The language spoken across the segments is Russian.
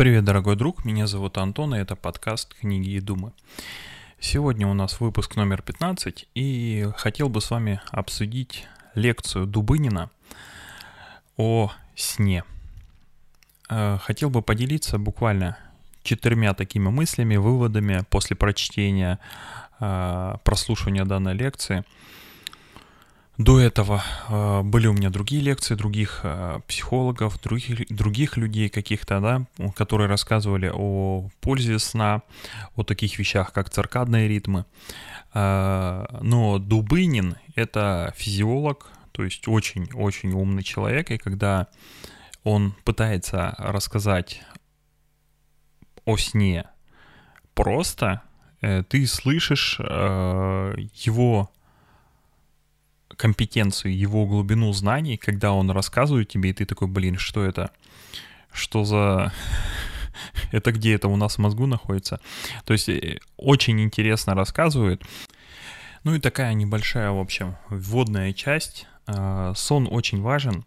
Привет, дорогой друг, меня зовут Антон, и это подкаст «Книги и думы». Сегодня у нас выпуск номер 15, и хотел бы с вами обсудить лекцию Дубынина о сне. Э, хотел бы поделиться буквально четырьмя такими мыслями, выводами после прочтения, э, прослушивания данной лекции – до этого э, были у меня другие лекции других э, психологов, других, других людей каких-то, да, которые рассказывали о пользе сна, о таких вещах, как циркадные ритмы. Э, но Дубынин — это физиолог, то есть очень-очень умный человек, и когда он пытается рассказать о сне просто, э, ты слышишь э, его компетенцию, его глубину знаний, когда он рассказывает тебе, и ты такой, блин, что это? Что за... это где это у нас в мозгу находится? То есть э, очень интересно рассказывает. Ну и такая небольшая, в общем, вводная часть. А, сон очень важен.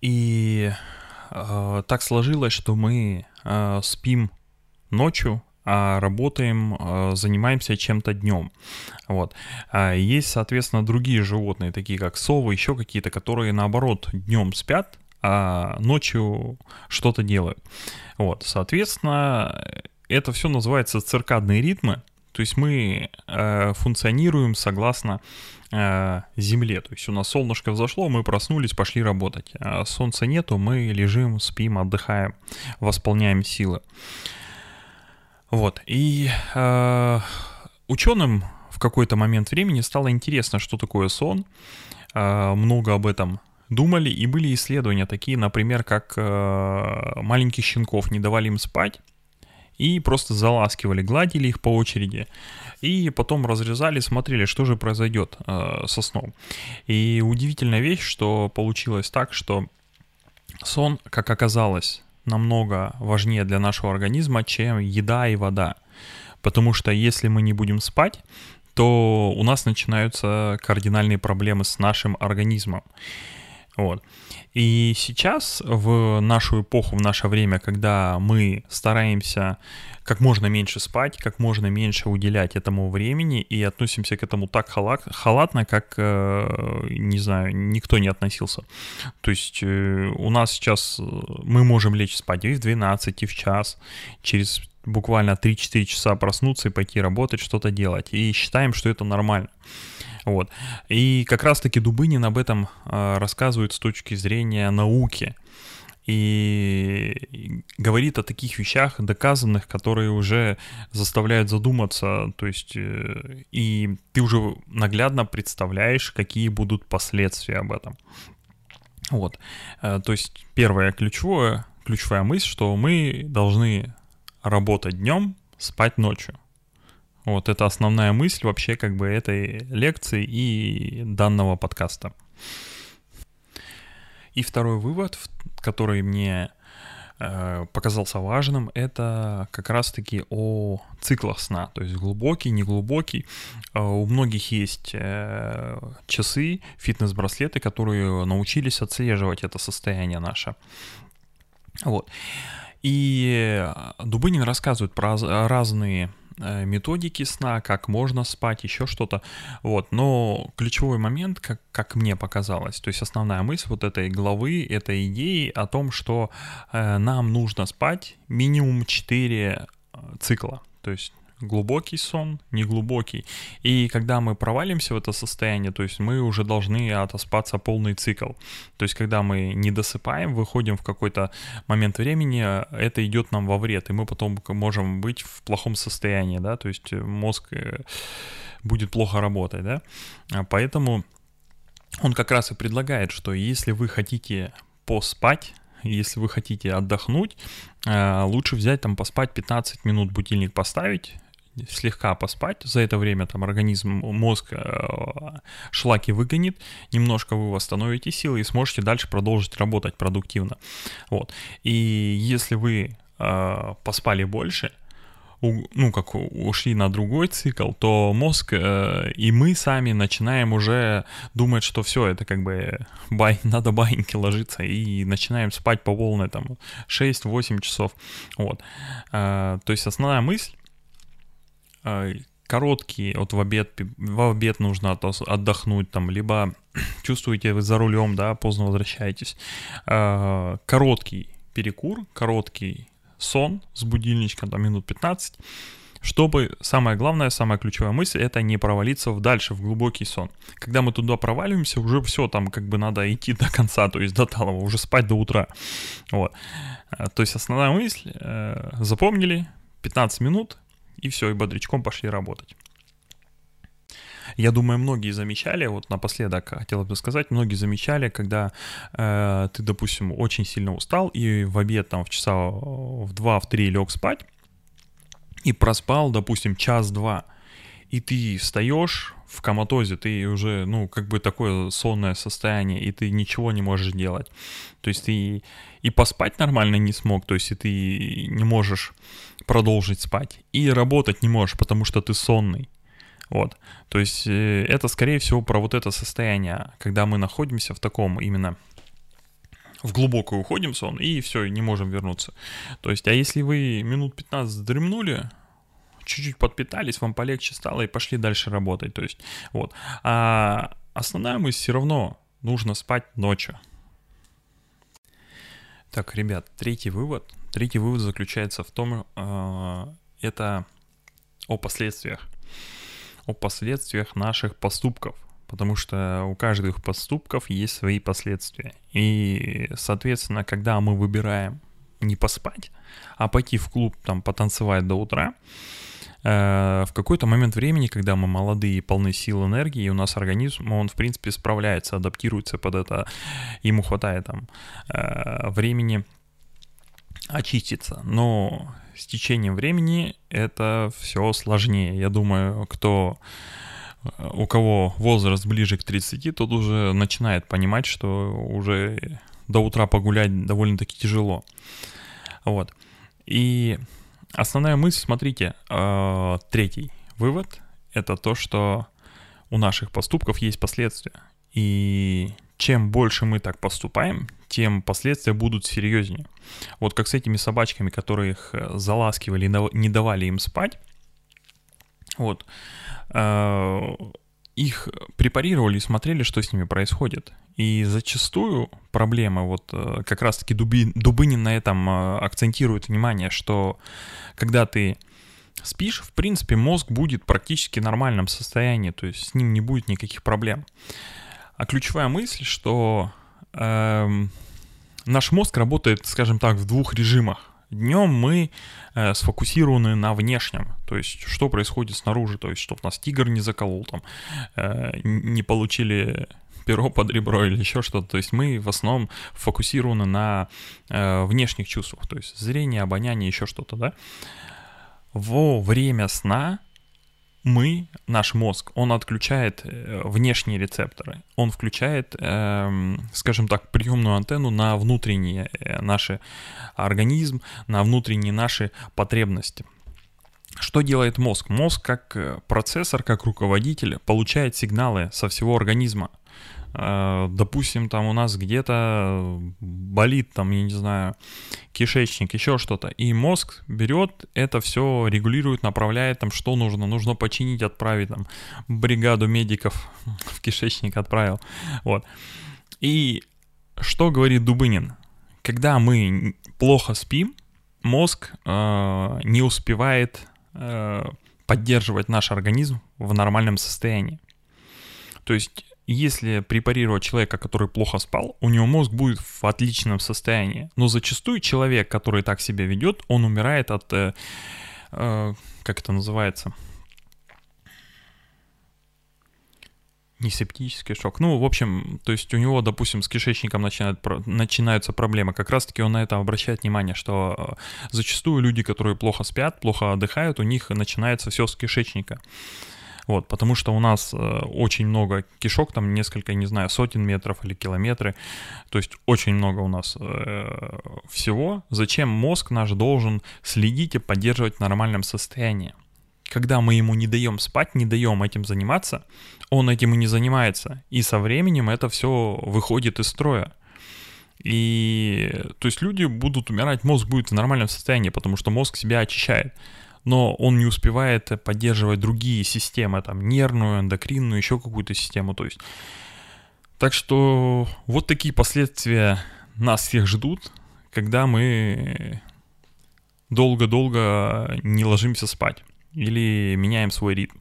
И а, так сложилось, что мы а, спим ночью, работаем, а, занимаемся чем-то днем. Вот. А есть, соответственно, другие животные, такие как совы, еще какие-то, которые наоборот днем спят, а ночью что-то делают. Вот, соответственно, это все называется циркадные ритмы, то есть мы э, функционируем согласно э, Земле. То есть у нас солнышко взошло, мы проснулись, пошли работать. А солнца нету, мы лежим, спим, отдыхаем, восполняем силы. Вот. И э, ученым в какой-то момент времени стало интересно, что такое сон. Э, много об этом думали, и были исследования такие, например, как э, маленьких щенков не давали им спать, и просто заласкивали, гладили их по очереди, и потом разрезали, смотрели, что же произойдет э, со сном. И удивительная вещь, что получилось так, что сон, как оказалось, намного важнее для нашего организма, чем еда и вода. Потому что если мы не будем спать, то у нас начинаются кардинальные проблемы с нашим организмом. Вот. И сейчас, в нашу эпоху, в наше время, когда мы стараемся как можно меньше спать, как можно меньше уделять этому времени и относимся к этому так халатно, как, э, не знаю, никто не относился. То есть э, у нас сейчас э, мы можем лечь спать и в 12, и в час, через буквально 3-4 часа проснуться и пойти работать, что-то делать. И считаем, что это нормально. Вот. И как раз-таки Дубынин об этом э, рассказывает с точки зрения науки. И говорит о таких вещах доказанных, которые уже заставляют задуматься, то есть э, и ты уже наглядно представляешь, какие будут последствия об этом. Вот, э, то есть первое ключевое, ключевая мысль, что мы должны работать днем, спать ночью. Вот это основная мысль вообще как бы этой лекции и данного подкаста. И второй вывод, который мне э, показался важным, это как раз-таки о циклах сна, то есть глубокий, неглубокий. Э, у многих есть э, часы, фитнес-браслеты, которые научились отслеживать это состояние наше. Вот. И Дубынин рассказывает про разные методики сна, как можно спать, еще что-то. Вот. Но ключевой момент, как, как мне показалось, то есть основная мысль вот этой главы, этой идеи о том, что э, нам нужно спать минимум 4 э, цикла. То есть глубокий сон, неглубокий. И когда мы провалимся в это состояние, то есть мы уже должны отоспаться полный цикл. То есть когда мы не досыпаем, выходим в какой-то момент времени, это идет нам во вред, и мы потом можем быть в плохом состоянии, да, то есть мозг э, будет плохо работать, да. А поэтому он как раз и предлагает, что если вы хотите поспать, если вы хотите отдохнуть, э, лучше взять там поспать 15 минут, будильник поставить, слегка поспать, за это время там организм, мозг э, шлаки выгонит, немножко вы восстановите силы и сможете дальше продолжить работать продуктивно. Вот. И если вы э, поспали больше, ну, как ушли на другой цикл, то мозг э, и мы сами начинаем уже думать, что все, это как бы бай, надо баиньки ложиться, и начинаем спать по волне там 6-8 часов. Вот. Э, то есть основная мысль, э, короткий, вот в обед, в обед нужно отдохнуть там, либо чувствуете вы за рулем, да, поздно возвращаетесь, э, короткий перекур, короткий сон с будильничком, там, минут 15, чтобы, самое главное, самая ключевая мысль, это не провалиться в дальше, в глубокий сон. Когда мы туда проваливаемся, уже все, там как бы надо идти до конца, то есть до талого, уже спать до утра. Вот. Э, то есть основная мысль, запомнили, 15 минут, и все, и бодрячком пошли работать. Я думаю, многие замечали, вот напоследок хотел бы сказать, многие замечали, когда э, ты, допустим, очень сильно устал и в обед там в часа в 2, в 3 лег спать и проспал, допустим, час-два, и ты встаешь в коматозе, ты уже, ну, как бы такое сонное состояние, и ты ничего не можешь делать. То есть ты и поспать нормально не смог, то есть и ты не можешь продолжить спать, и работать не можешь, потому что ты сонный. Вот. То есть э, это, скорее всего, про вот это состояние, когда мы находимся в таком именно в глубокую уходим сон и все, не можем вернуться. То есть, а если вы минут 15 дремнули, чуть-чуть подпитались, вам полегче стало и пошли дальше работать. То есть, вот. А основная мысль все равно нужно спать ночью. Так, ребят, третий вывод. Третий вывод заключается в том, э, это о последствиях о последствиях наших поступков, потому что у каждых поступков есть свои последствия. И, соответственно, когда мы выбираем не поспать, а пойти в клуб, там, потанцевать до утра, в какой-то момент времени, когда мы молодые и полны сил, энергии, и у нас организм, он, в принципе, справляется, адаптируется под это, ему хватает там э, времени очиститься. Но с течением времени это все сложнее. Я думаю, кто у кого возраст ближе к 30, тот уже начинает понимать, что уже до утра погулять довольно-таки тяжело. Вот. И основная мысль, смотрите, э, третий вывод, это то, что у наших поступков есть последствия. И чем больше мы так поступаем, тем последствия будут серьезнее. Вот как с этими собачками, которые их э, заласкивали, не давали им спать, вот, э, их препарировали и смотрели, что с ними происходит. И зачастую проблема, вот э, как раз-таки Дуби, Дубынин на этом акцентирует внимание, что когда ты спишь, в принципе, мозг будет практически в нормальном состоянии, то есть с ним не будет никаких проблем. А ключевая мысль, что эм, наш мозг работает, скажем так, в двух режимах. Днем мы э, сфокусированы на внешнем, то есть что происходит снаружи, то есть чтобы нас тигр не заколол, там, э, не получили перо под ребро или еще что-то. То есть мы в основном фокусированы на э, внешних чувствах, то есть зрение, обоняние, еще что-то, да. Во время сна мы, наш мозг, он отключает э, внешние рецепторы, он включает, э, скажем так, приемную антенну на внутренние э, наши организм, на внутренние наши потребности. Что делает мозг? Мозг как э, процессор, как руководитель получает сигналы со всего организма. Э, допустим, там у нас где-то болит, там, я не знаю, кишечник, еще что-то, и мозг берет это все, регулирует, направляет, там, что нужно, нужно починить, отправить, там, бригаду медиков в кишечник отправил, вот. И что говорит Дубынин? Когда мы плохо спим, мозг э, не успевает э, поддерживать наш организм в нормальном состоянии. То есть если препарировать человека, который плохо спал, у него мозг будет в отличном состоянии. Но зачастую человек, который так себя ведет, он умирает от, э, э, как это называется, не септический шок. Ну, в общем, то есть у него, допустим, с кишечником начинают, начинаются проблемы. Как раз-таки он на это обращает внимание, что э, зачастую люди, которые плохо спят, плохо отдыхают, у них начинается все с кишечника. Вот, потому что у нас э, очень много кишок, там несколько, не знаю, сотен метров или километры, то есть очень много у нас э, всего. Зачем мозг наш должен следить и поддерживать в нормальном состоянии? Когда мы ему не даем спать, не даем этим заниматься, он этим и не занимается. И со временем это все выходит из строя. И то есть люди будут умирать, мозг будет в нормальном состоянии, потому что мозг себя очищает. Но он не успевает поддерживать другие системы, там нервную, эндокринную, еще какую-то систему. То есть. Так что вот такие последствия нас всех ждут, когда мы долго-долго не ложимся спать или меняем свой ритм.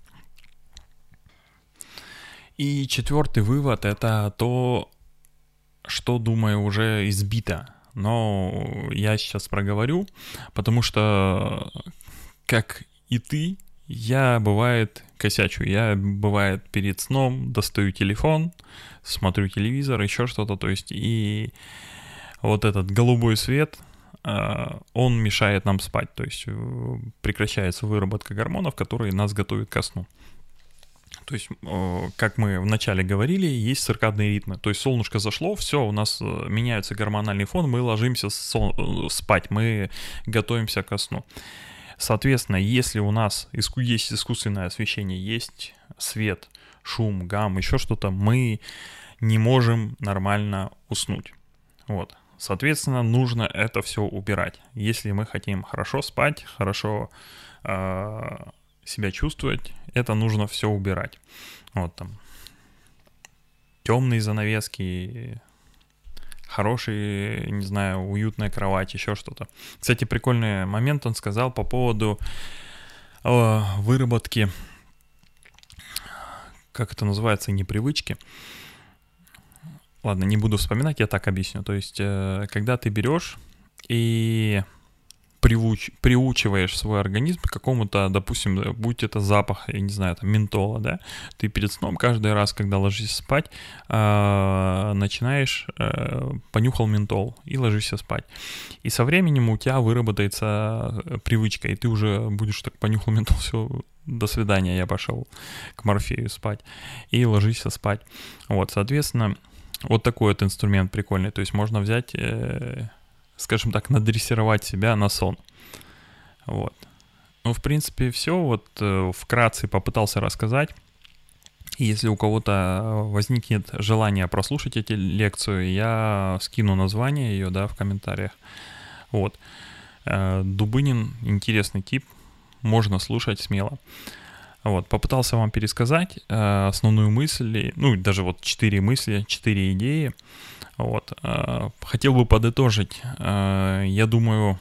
И четвертый вывод это то, что, думаю, уже избито. Но я сейчас проговорю, потому что, как и ты, я, бывает, косячу. Я, бывает, перед сном достаю телефон, смотрю телевизор, еще что-то. То есть, и вот этот голубой свет, а, он мешает нам спать. То есть, э, прекращается выработка гормонов, которые нас готовят ко сну. То есть, как мы вначале говорили, есть циркадные ритмы. То есть солнышко зашло, все, у нас э, меняется гормональный фон, мы ложимся э, спать, мы готовимся ко сну. Соответственно, если у нас есть искусственное освещение, есть свет, шум, гам, еще что-то, мы не можем нормально уснуть. Вот. Соответственно, нужно это все убирать. Если мы хотим хорошо спать, хорошо э, себя чувствовать, это нужно все убирать. Вот там темные занавески, хорошие, не знаю, уютная кровать, еще что-то. Кстати, прикольный момент он сказал по поводу э, выработки, как это называется, непривычки. Ладно, не буду вспоминать, я так объясню. То есть, э, когда ты берешь и приуч, приучиваешь свой организм к какому-то, допустим, будь это запах, я не знаю, там, ментола, да, ты перед сном каждый раз, когда ложишься спать, э, начинаешь, э, понюхал ментол и ложишься спать. И со временем у тебя выработается э, привычка, и ты уже будешь так понюхал ментол, все, до свидания, я пошел к морфею спать, и ложишься спать. Вот, соответственно, вот такой вот инструмент прикольный, то есть можно взять... Э, скажем так, надрессировать себя на сон. Вот. Ну, в принципе, все. Вот э, вкратце попытался рассказать. Если у кого-то возникнет желание прослушать эти лекцию, я скину название ее, да, в комментариях. Вот. Э, Дубынин интересный тип, можно слушать смело. Вот, попытался вам пересказать э, основную мысль, ну, даже вот четыре мысли, четыре идеи. Вот. Э, хотел бы подытожить. Э, я думаю,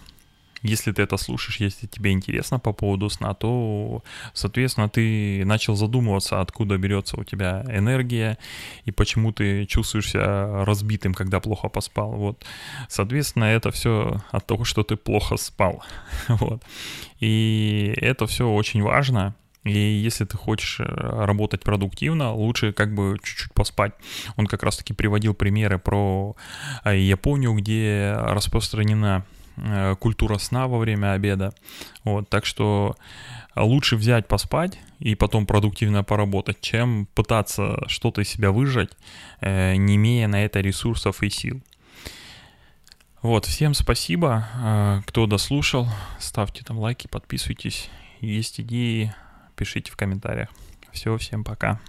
если ты это слушаешь, если тебе интересно по поводу сна, то, соответственно, ты начал задумываться, откуда берется у тебя энергия и почему ты чувствуешь себя разбитым, когда плохо поспал. Вот. Соответственно, это все от того, что ты плохо спал. Вот. И это все очень важно. И если ты хочешь э, работать продуктивно, лучше как бы чуть-чуть поспать. Он как раз-таки приводил примеры про э, Японию, где распространена э, культура сна во время обеда. Вот, так что лучше взять поспать и потом продуктивно поработать, чем пытаться что-то из себя выжать, не имея на это ресурсов и сил. Вот, всем спасибо, кто дослушал, ставьте там лайки, подписывайтесь, есть идеи, пишите в комментариях. Все, всем пока.